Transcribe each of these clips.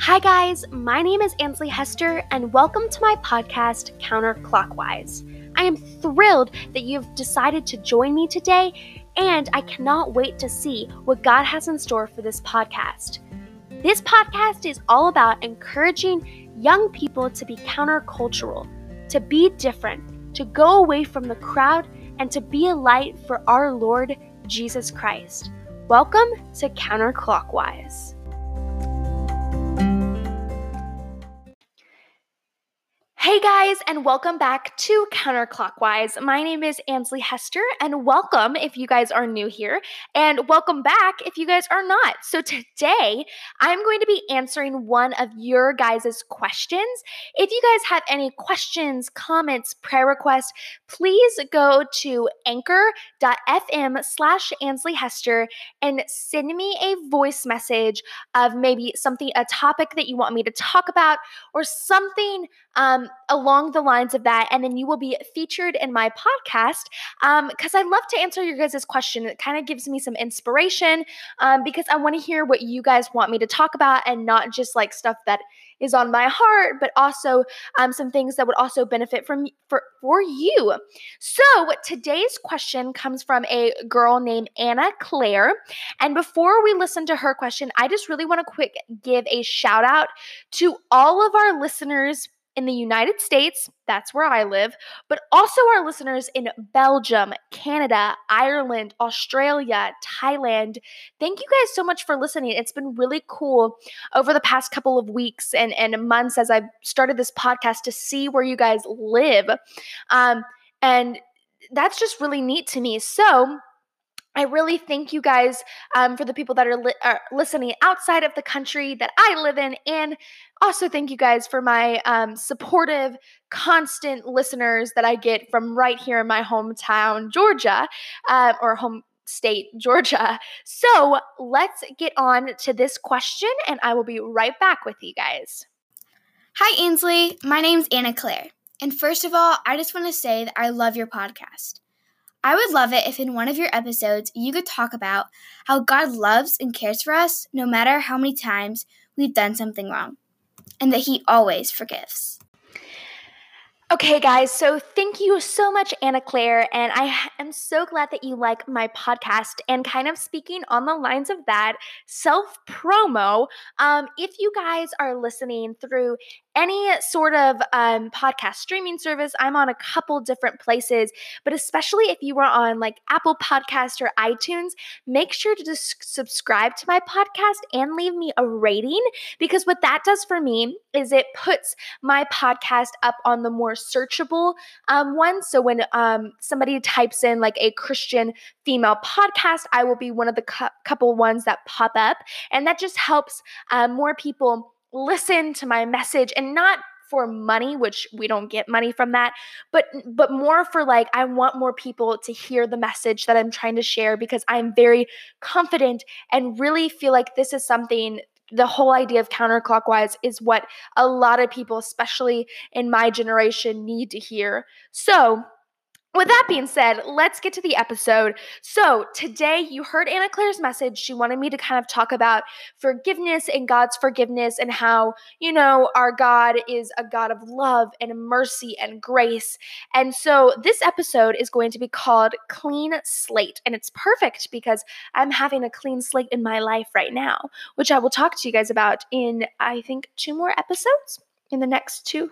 Hi, guys. My name is Ansley Hester, and welcome to my podcast, Counterclockwise. I am thrilled that you've decided to join me today, and I cannot wait to see what God has in store for this podcast. This podcast is all about encouraging young people to be countercultural, to be different, to go away from the crowd, and to be a light for our Lord Jesus Christ. Welcome to Counterclockwise. Hey guys, and welcome back to Counterclockwise. My name is Ansley Hester, and welcome if you guys are new here, and welcome back if you guys are not. So, today I'm going to be answering one of your guys' questions. If you guys have any questions, comments, prayer requests, please go to anchor.fm slash Ansley Hester and send me a voice message of maybe something, a topic that you want me to talk about, or something um, along the lines of that. And then you will be featured in my podcast because um, I love to answer your guys' question. It kind of gives me some inspiration um, because I want to hear what you guys want me to talk about and not just like stuff that is on my heart, but also um, some things that would also benefit from for, for you. So today's question comes from a girl named Anna Claire. And before we listen to her question, I just really want to quick give a shout out to all of our listeners in the United States, that's where I live, but also our listeners in Belgium, Canada, Ireland, Australia, Thailand. Thank you guys so much for listening. It's been really cool over the past couple of weeks and, and months as I've started this podcast to see where you guys live. Um, and that's just really neat to me. So, I really thank you guys um, for the people that are, li- are, listening outside of the country that I live in. And also thank you guys for my um, supportive, constant listeners that I get from right here in my hometown, Georgia, uh, or home state, Georgia. So let's get on to this question, and I will be right back with you guys. Hi, Ansley. My name's Anna Claire. And first of all, I just want to say that I love your podcast. I would love it if in one of your episodes you could talk about how God loves and cares for us no matter how many times we've done something wrong, and that He always forgives. Okay, guys, so thank you so much, Anna Claire. And I am so glad that you like my podcast. And kind of speaking on the lines of that, self promo, um, if you guys are listening through any sort of um, podcast streaming service, I'm on a couple different places, but especially if you are on like Apple Podcast or iTunes, make sure to just subscribe to my podcast and leave me a rating because what that does for me is it puts my podcast up on the more searchable um, one. So when um, somebody types in like a Christian female podcast, I will be one of the cu- couple ones that pop up. And that just helps uh, more people listen to my message and not for money which we don't get money from that but but more for like I want more people to hear the message that I'm trying to share because I'm very confident and really feel like this is something the whole idea of counterclockwise is what a lot of people, especially in my generation, need to hear. So, with that being said, let's get to the episode. So, today you heard Anna Claire's message. She wanted me to kind of talk about forgiveness and God's forgiveness and how, you know, our God is a God of love and mercy and grace. And so, this episode is going to be called Clean Slate. And it's perfect because I'm having a clean slate in my life right now, which I will talk to you guys about in, I think, two more episodes in the next two.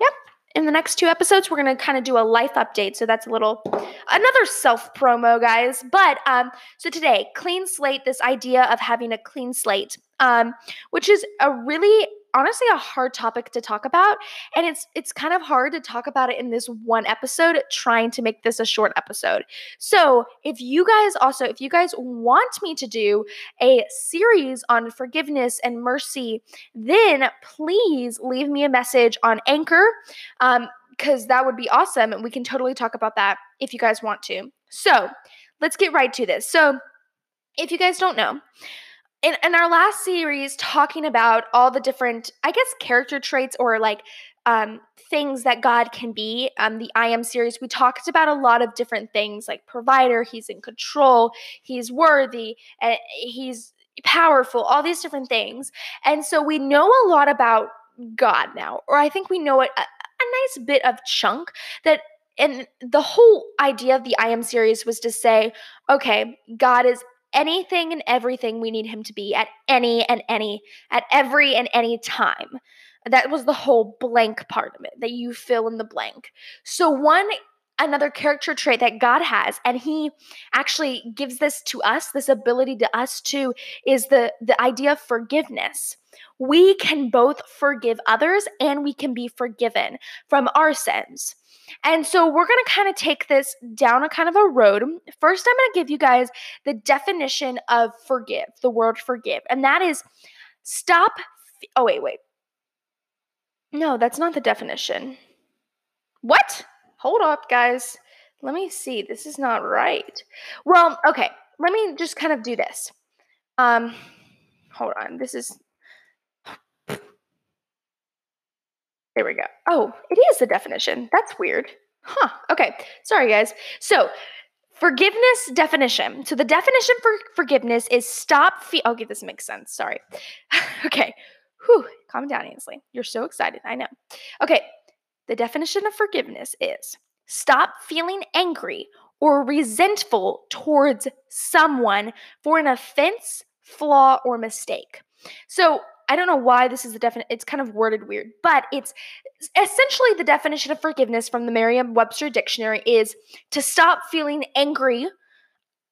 Yep in the next two episodes, we're going to kind of do a life update. So that's a little, another self promo, guys. But um, so today, clean slate, this idea of having a clean slate, um, which is a really honestly a hard topic to talk about and it's it's kind of hard to talk about it in this one episode trying to make this a short episode. So, if you guys also if you guys want me to do a series on forgiveness and mercy, then please leave me a message on Anchor um cuz that would be awesome and we can totally talk about that if you guys want to. So, let's get right to this. So, if you guys don't know, in, in our last series talking about all the different i guess character traits or like um, things that god can be um, the i am series we talked about a lot of different things like provider he's in control he's worthy he's powerful, all these different things. And so we know a lot about God now, or I think we know a, a nice bit of chunk that and the whole idea of the I am series was to say, okay, God is anything and everything we need him to be at any and any at every and any time. That was the whole blank part of it that you fill in the blank. So one another character trait that God has and he actually gives this to us this ability to us too is the the idea of forgiveness. We can both forgive others and we can be forgiven from our sins. And so we're going to kind of take this down a kind of a road. First i'm going to give you guys the definition of forgive the word forgive and that is stop oh wait wait. No that's not the definition. What hold up, guys. Let me see. This is not right. Well, okay. Let me just kind of do this. Um, hold on. This is. There we go. Oh, it is the definition. That's weird. Huh. Okay. Sorry, guys. So, forgiveness definition. So, the definition for forgiveness is stop. Fe- okay, this makes sense. Sorry. okay. Whew. Calm down, Ansley. You're so excited. I know. Okay. The definition of forgiveness is stop feeling angry or resentful towards someone for an offense, flaw, or mistake. So, I don't know why this is the definition, it's kind of worded weird, but it's essentially the definition of forgiveness from the Merriam Webster Dictionary is to stop feeling angry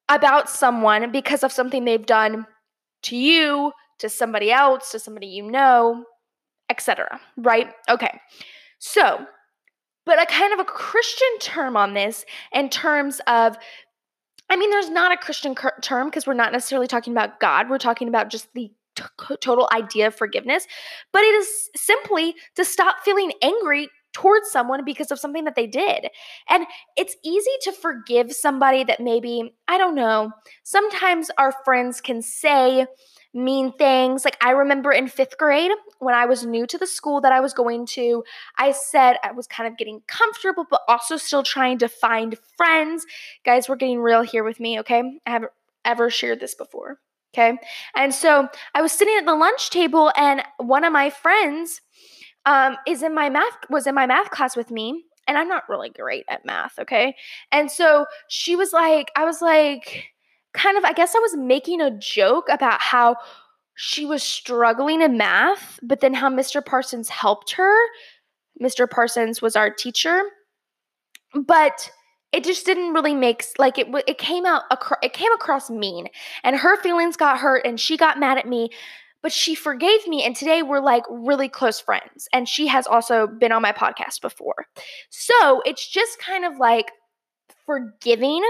about someone because of something they've done to you, to somebody else, to somebody you know, etc. Right? Okay. So, but a kind of a Christian term on this in terms of I mean, there's not a Christian term because we're not necessarily talking about God. We're talking about just the t- total idea of forgiveness. But it is simply to stop feeling angry towards someone because of something that they did. And it's easy to forgive somebody that maybe, I don't know, sometimes our friends can say, mean things. Like I remember in fifth grade when I was new to the school that I was going to, I said I was kind of getting comfortable, but also still trying to find friends. Guys, we're getting real here with me, okay? I haven't ever shared this before. Okay. And so I was sitting at the lunch table and one of my friends um, is in my math was in my math class with me and I'm not really great at math, okay? And so she was like, I was like, kind of, I guess I was making a joke about how she was struggling in math, but then how Mr. Parsons helped her. Mr. Parsons was our teacher. But it just didn't really make like it it came out it came across mean and her feelings got hurt and she got mad at me but she forgave me and today we're like really close friends and she has also been on my podcast before so it's just kind of like forgiving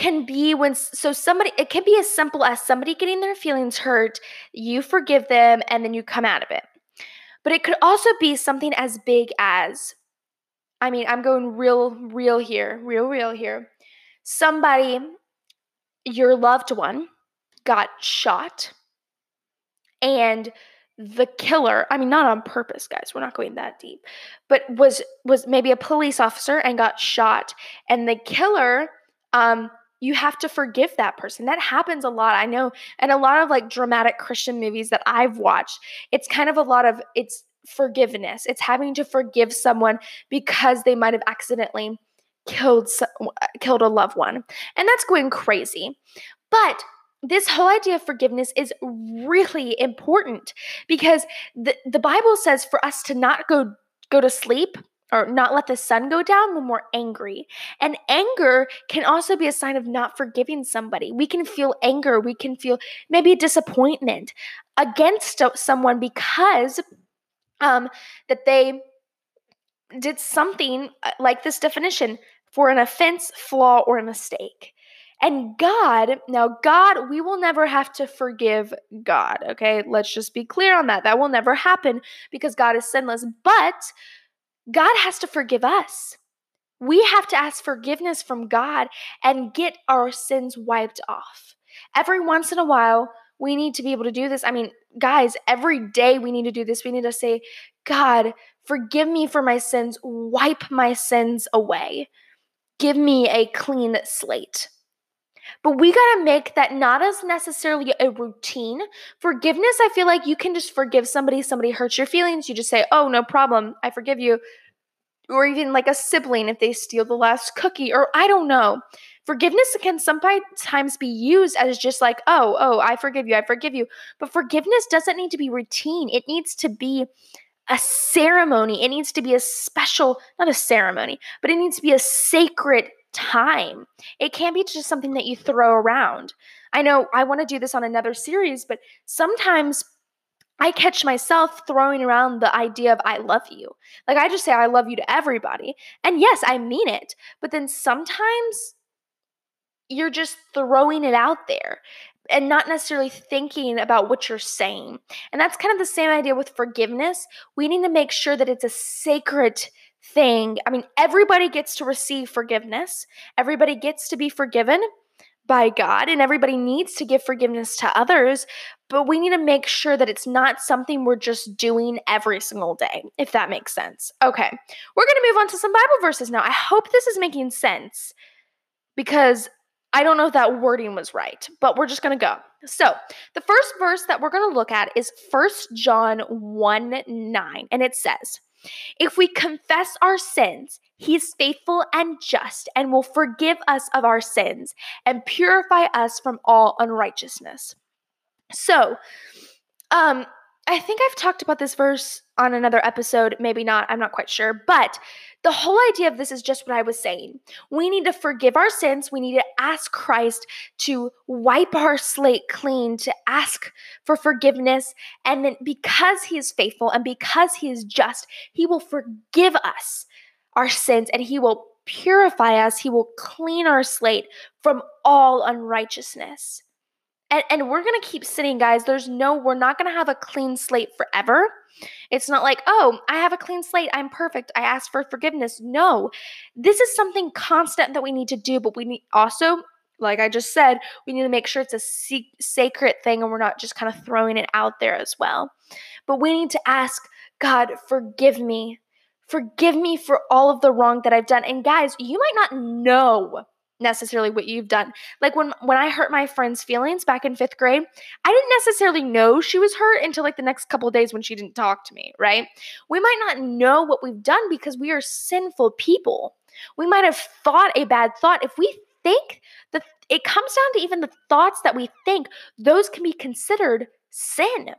can be when so somebody it can be as simple as somebody getting their feelings hurt you forgive them and then you come out of it. But it could also be something as big as i mean i'm going real real here real real here. Somebody your loved one got shot and the killer i mean not on purpose guys we're not going that deep but was was maybe a police officer and got shot and the killer um you have to forgive that person. That happens a lot. I know, and a lot of like dramatic Christian movies that I've watched, it's kind of a lot of it's forgiveness. It's having to forgive someone because they might have accidentally killed uh, killed a loved one. And that's going crazy. But this whole idea of forgiveness is really important because the, the Bible says for us to not go go to sleep or not let the sun go down when we're angry. And anger can also be a sign of not forgiving somebody. We can feel anger, we can feel maybe disappointment against someone because um, that they did something uh, like this definition for an offense, flaw, or a mistake. And God, now God, we will never have to forgive God, okay? Let's just be clear on that. That will never happen because God is sinless. But God has to forgive us. We have to ask forgiveness from God and get our sins wiped off. Every once in a while, we need to be able to do this. I mean, guys, every day we need to do this. We need to say, God, forgive me for my sins, wipe my sins away, give me a clean slate. But we got to make that not as necessarily a routine. Forgiveness, I feel like you can just forgive somebody, somebody hurts your feelings, you just say, "Oh, no problem. I forgive you." Or even like a sibling if they steal the last cookie or I don't know. Forgiveness can sometimes be used as just like, "Oh, oh, I forgive you. I forgive you." But forgiveness doesn't need to be routine. It needs to be a ceremony. It needs to be a special, not a ceremony, but it needs to be a sacred time. It can't be just something that you throw around. I know I want to do this on another series, but sometimes I catch myself throwing around the idea of I love you. Like I just say I love you to everybody. And yes, I mean it. But then sometimes you're just throwing it out there and not necessarily thinking about what you're saying. And that's kind of the same idea with forgiveness. We need to make sure that it's a sacred thing. I mean, everybody gets to receive forgiveness, everybody gets to be forgiven by God, and everybody needs to give forgiveness to others. But we need to make sure that it's not something we're just doing every single day, if that makes sense. Okay, we're going to move on to some Bible verses now. I hope this is making sense because I don't know if that wording was right, but we're just going to go. So, the first verse that we're going to look at is First John 1 9, and it says, If we confess our sins, He's faithful and just and will forgive us of our sins and purify us from all unrighteousness. So, um, I think I've talked about this verse on another episode, maybe not, I'm not quite sure, but the whole idea of this is just what I was saying. We need to forgive our sins. We need to ask Christ to wipe our slate clean, to ask for forgiveness. And then because He is faithful and because He is just, He will forgive us our sins and He will purify us. He will clean our slate from all unrighteousness. And, and we're going to keep sitting, guys. There's no, we're not going to have a clean slate forever. It's not like, oh, I have a clean slate. I'm perfect. I ask for forgiveness. No, this is something constant that we need to do, but we need also, like I just said, we need to make sure it's a sacred thing and we're not just kind of throwing it out there as well. But we need to ask, God, forgive me. Forgive me for all of the wrong that I've done. And guys, you might not know necessarily what you've done. Like when when I hurt my friend's feelings back in 5th grade, I didn't necessarily know she was hurt until like the next couple days when she didn't talk to me, right? We might not know what we've done because we are sinful people. We might have thought a bad thought. If we think that it comes down to even the thoughts that we think, those can be considered sin.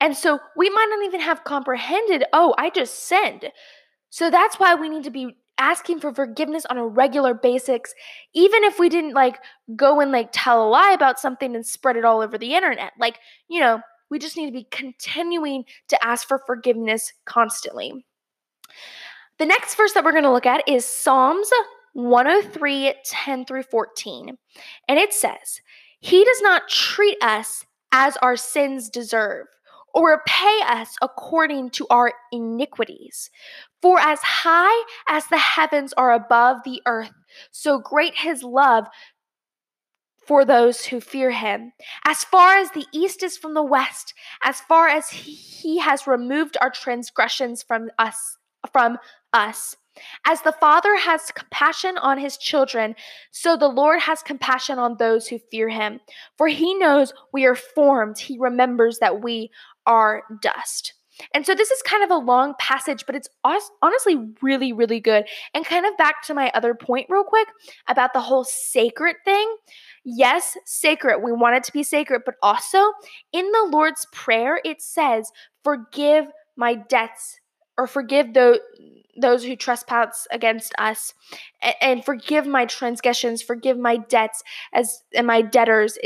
And so we might not even have comprehended, oh, I just sinned. So that's why we need to be asking for forgiveness on a regular basis even if we didn't like go and like tell a lie about something and spread it all over the internet like you know we just need to be continuing to ask for forgiveness constantly the next verse that we're going to look at is psalms 103 10 through 14 and it says he does not treat us as our sins deserve or repay us according to our iniquities. For as high as the heavens are above the earth, so great his love for those who fear him. As far as the east is from the west, as far as he has removed our transgressions from us from us. As the Father has compassion on his children, so the Lord has compassion on those who fear him. For he knows we are formed, he remembers that we are dust. And so this is kind of a long passage, but it's honestly really, really good. And kind of back to my other point, real quick, about the whole sacred thing. Yes, sacred. We want it to be sacred, but also in the Lord's Prayer, it says, Forgive my debts, or forgive those. Those who trespass against us, and, forgive my transgressions, forgive my debts as and my debtors.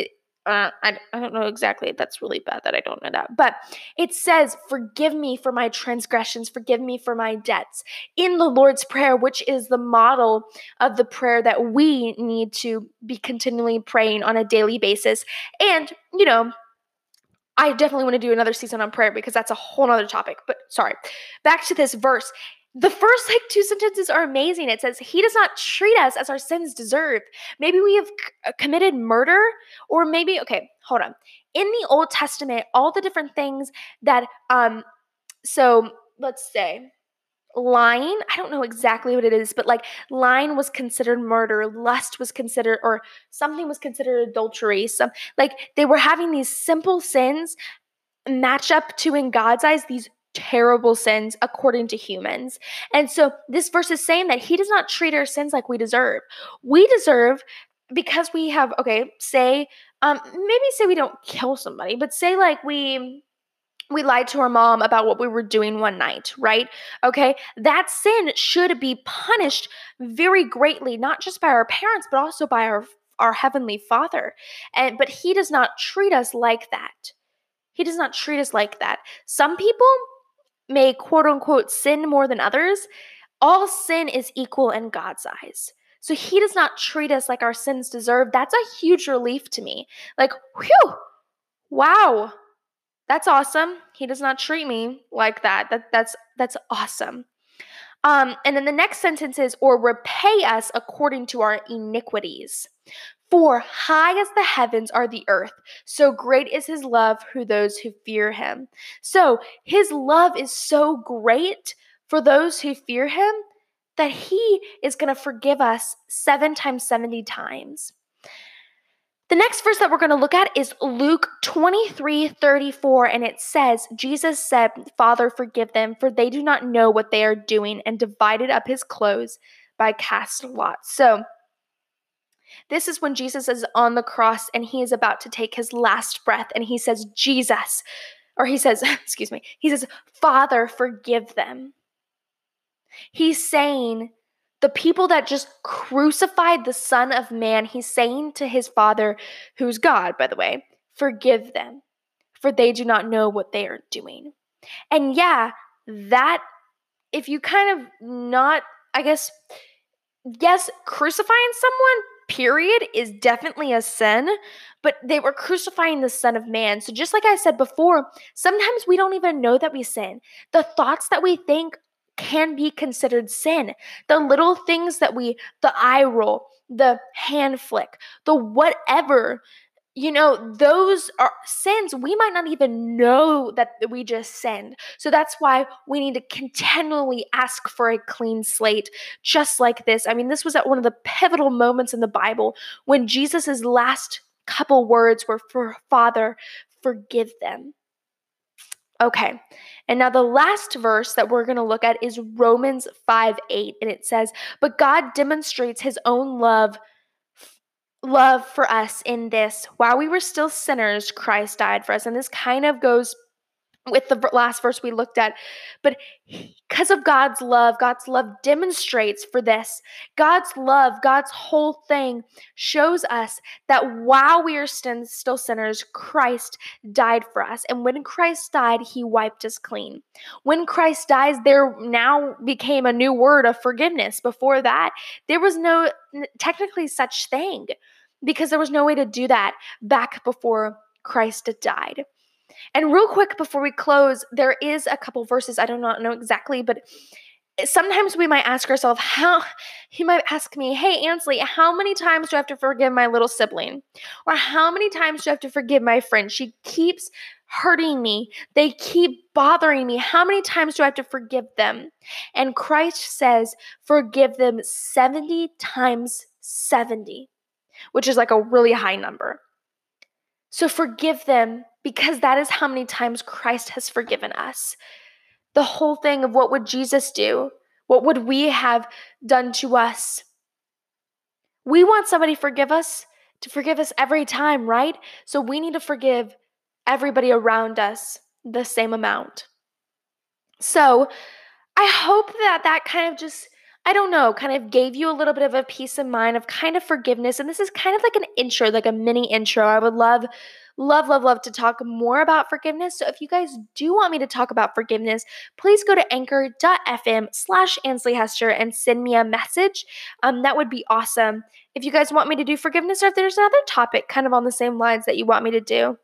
Uh, I, I don't know exactly. That's really bad that I don't know that. But it says, Forgive me for my transgressions, forgive me for my debts in the Lord's Prayer, which is the model of the prayer that we need to be continually praying on a daily basis. And, you know, I definitely want to do another season on prayer because that's a whole other topic. But sorry, back to this verse the first like two sentences are amazing. It says, He does not treat us as our sins deserve. Maybe we have c- uh, committed murder, or maybe, okay, hold on. In the Old Testament, all the different things that, um, so let's say, lying i don't know exactly what it is but like lying was considered murder lust was considered or something was considered adultery some like they were having these simple sins match up to in god's eyes these terrible sins according to humans and so this verse is saying that he does not treat our sins like we deserve we deserve because we have okay say um maybe say we don't kill somebody but say like we we lied to our mom about what we were doing one night, right? Okay, that sin should be punished very greatly, not just by our parents, but also by our our heavenly Father. And but He does not treat us like that. He does not treat us like that. Some people may quote unquote sin more than others. All sin is equal in God's eyes. So He does not treat us like our sins deserve. That's a huge relief to me. Like, whew, wow that's awesome. He does not treat me like that. That that's that's awesome. Um, and then the next sentence is, or repay us according to our iniquities. For high as the heavens are the earth, so great is his love for those who fear him. So his love is so great for those who fear him that he is going to forgive us seven times 70 times. The next verse that we're going to look at is Luke 23 34, and it says, Jesus said, Father, forgive them, for they do not know what they are doing, and divided up his clothes by cast lots. So, this is when Jesus is on the cross and he is about to take his last breath, and he says, Jesus, or he says, excuse me, he says, Father, forgive them. He's saying, the people that just crucified the Son of Man, he's saying to his Father, who's God, by the way, forgive them, for they do not know what they are doing. And yeah, that, if you kind of not, I guess, yes, crucifying someone, period, is definitely a sin, but they were crucifying the Son of Man. So, just like I said before, sometimes we don't even know that we sin. The thoughts that we think can be considered sin. The little things that we, the eye roll, the hand flick, the whatever, you know, those are sins. We might not even know that we just sinned. So that's why we need to continually ask for a clean slate, just like this. I mean, this was at one of the pivotal moments in the Bible when Jesus' last couple words were for Father, forgive them. Okay. And now the last verse that we're going to look at is Romans 5 8. And it says, But God demonstrates his own love love for us in this while we were still sinners christ died for us and this kind of goes with the last verse we looked at. But because of God's love, God's love demonstrates for this. God's love, God's whole thing shows us that while we are still sinners, Christ died for us. And when Christ died, he wiped us clean. When Christ dies, there now became a new word of forgiveness. Before that, there was no technically such thing because there was no way to do that back before Christ died. And real quick before we close, there is a couple verses, I do not know exactly, but sometimes we might ask ourselves, how, he might ask me, hey, Ansley, how many times do I have to forgive my little sibling? Or how many times do I have to forgive my friend? She keeps hurting me. They keep bothering me. How many times do I have to forgive them? And Christ says, forgive them 70 times 70, which is like a really high number. So forgive them because that is how many times Christ has forgiven us. The whole thing of what would Jesus do? What would we have done to us? We want somebody to forgive us to forgive us every time, right? So we need to forgive everybody around us the same amount. So I hope that that kind of just I don't know, kind of gave you a little bit of a peace of mind of kind of forgiveness. And this is kind of like an intro, like a mini intro. I would love love, love, love to talk more about forgiveness. So if you guys do want me to talk about forgiveness, please go to anchor.fm slash Ansley Hester and send me a message. Um, that would be awesome. If you guys want me to do forgiveness or if there's another topic kind of on the same lines that you want me to do.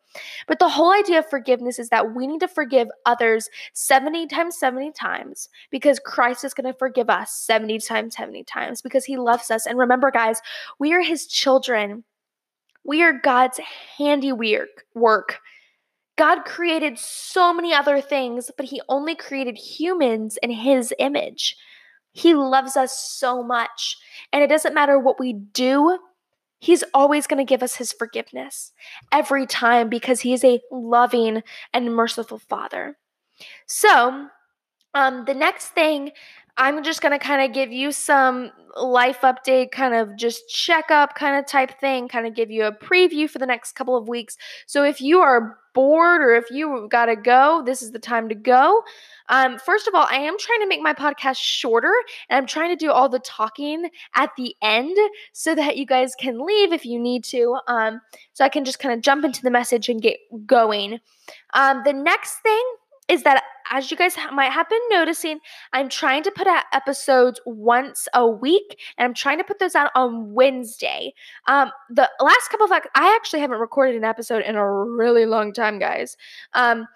But the whole idea of forgiveness is that we need to forgive others 70 times 70 times because Christ is going to forgive us 70 times 70 times because he loves us. And remember, guys, we are his children. We are God's handiwork. Work. God created so many other things, but He only created humans in His image. He loves us so much. And it doesn't matter what we do, He's always going to give us His forgiveness every time because He is a loving and merciful Father. So, um, the next thing I'm just going to kind of give you some life update, kind of just check up kind of type thing, kind of give you a preview for the next couple of weeks. So if you are bored or if you got to go, this is the time to go. Um, first of all, I am trying to make my podcast shorter and I'm trying to do all the talking at the end so that you guys can leave if you need to. Um, so I can just kind of jump into the message and get going. Um, the next thing is that as you guys might have been noticing, I'm trying to put out episodes once a week, and I'm trying to put those out on Wednesday. Um, the last couple of I actually haven't recorded an episode in a really long time, guys. Um,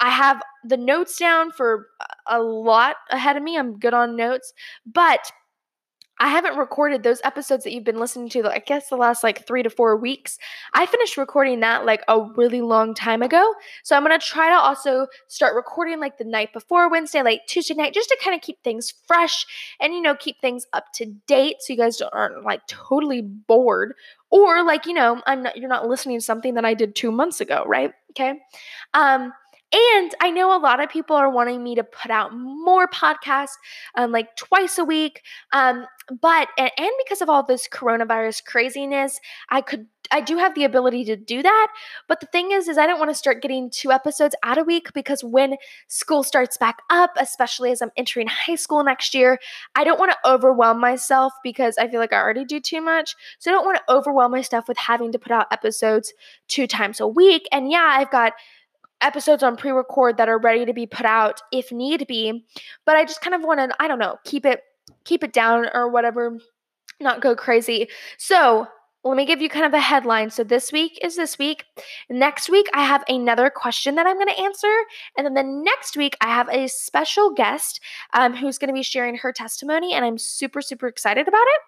I have the notes down for a lot ahead of me. I'm good on notes, but I haven't recorded those episodes that you've been listening to, I guess the last like three to four weeks. I finished recording that like a really long time ago. So I'm going to try to also start recording like the night before Wednesday, like Tuesday night, just to kind of keep things fresh and, you know, keep things up to date so you guys aren't like totally bored or like, you know, I'm not, you're not listening to something that I did two months ago, right? Okay. Um, and I know a lot of people are wanting me to put out more podcasts, um, like twice a week. Um, but and, and because of all this coronavirus craziness, I could I do have the ability to do that. But the thing is, is I don't want to start getting two episodes out a week because when school starts back up, especially as I'm entering high school next year, I don't want to overwhelm myself because I feel like I already do too much. So I don't want to overwhelm myself with having to put out episodes two times a week. And yeah, I've got episodes on pre-record that are ready to be put out if need be but i just kind of want to i don't know keep it keep it down or whatever not go crazy so let me give you kind of a headline. So this week is this week. Next week, I have another question that I'm going to answer. And then the next week, I have a special guest um, who's going to be sharing her testimony. And I'm super, super excited about it.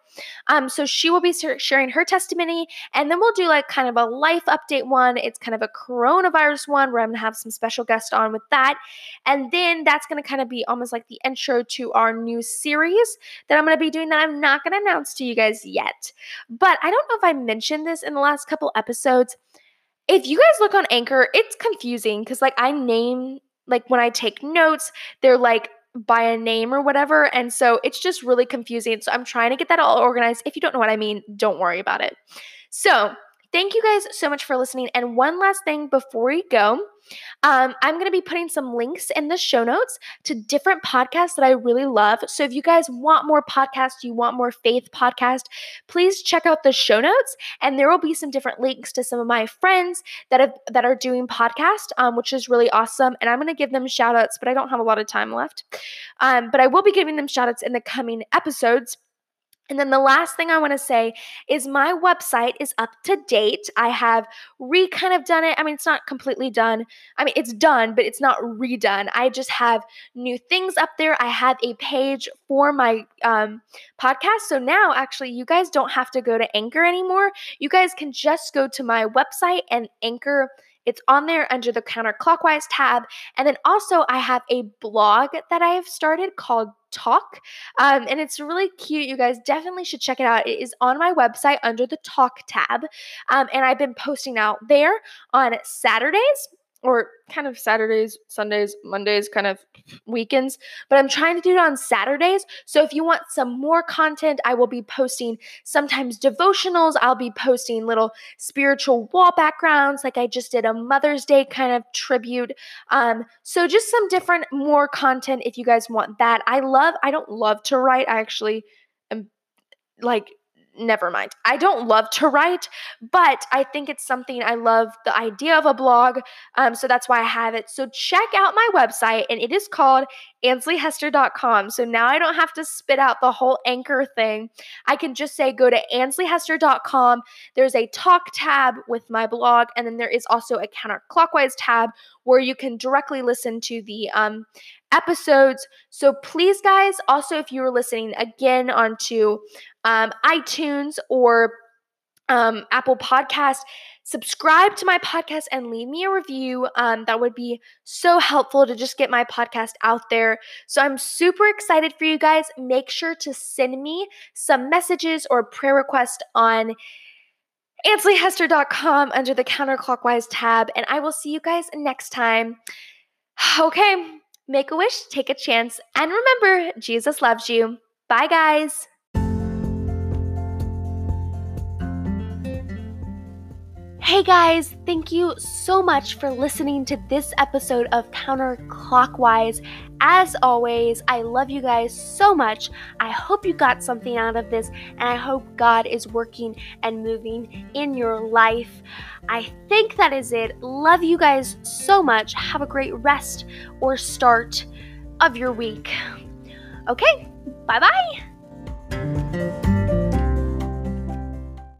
Um, so she will be sharing her testimony. And then we'll do like kind of a life update one. It's kind of a coronavirus one where I'm to have some special guests on with that. And then that's to kind of be almost like the intro to our new series that I'm to be doing that I'm not to announce to you guys yet. But I don't know if I mentioned this in the last couple episodes. If you guys look on Anchor, it's confusing because like I name like when I take notes, they're like by a name or whatever. And so it's just really confusing. So I'm trying to get that all organized. If you don't know what I mean, don't worry about it. So Thank you guys so much for listening. And one last thing before we go, um, I'm going to be putting some links in the show notes to different podcasts that I really love. So if you guys want more podcasts, you want more faith podcast, please check out the show notes, and there will be some different links to some of my friends that have that are doing podcast, um, which is really awesome. And I'm going to give them shout outs, but I don't have a lot of time left. Um, but I will be giving them shout outs in the coming episodes. And then the last thing I want to say is my website is up to date. I have re kind of done it. I mean, it's not completely done. I mean, it's done, but it's not redone. I just have new things up there. I have a page for my um, podcast. So now, actually, you guys don't have to go to Anchor anymore. You guys can just go to my website and Anchor it's on there under the counterclockwise tab. And then also, I have a blog that I have started called Talk. Um, and it's really cute. You guys definitely should check it out. It is on my website under the Talk tab. Um, and I've been posting out there on Saturdays or kind of Saturdays, Sundays, Mondays, kind of weekends, but I'm trying to do it on Saturdays. So if you want some more content, I will be posting sometimes devotionals. I'll be posting little spiritual wall backgrounds, like I just did a Mother's Day kind of tribute. Um, so just some different, more content if you guys want that. I love, I don't love to write. I actually am like never mind. I don't love to write, but I think it's something I love the idea of a blog. Um, so that's why I have it. So check out my website, and it is called ansleyhester.com. So now I don't have to spit out the whole anchor thing. I can just say go to ansleyhester.com. There's a talk tab with my blog, and then there is also a counterclockwise tab where you can directly listen to the um, episodes. So please, guys, also if you were listening again onto um, iTunes or um, Apple Podcast. Subscribe to my podcast and leave me a review. Um, that would be so helpful to just get my podcast out there. So I'm super excited for you guys. Make sure to send me some messages or prayer requests on AnsleyHester.com under the counterclockwise tab, and I will see you guys next time. Okay, make a wish, take a chance, and remember, Jesus loves you. Bye, guys. Hey guys, thank you so much for listening to this episode of Counterclockwise. As always, I love you guys so much. I hope you got something out of this, and I hope God is working and moving in your life. I think that is it. Love you guys so much. Have a great rest or start of your week. Okay, bye bye.